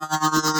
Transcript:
Uh...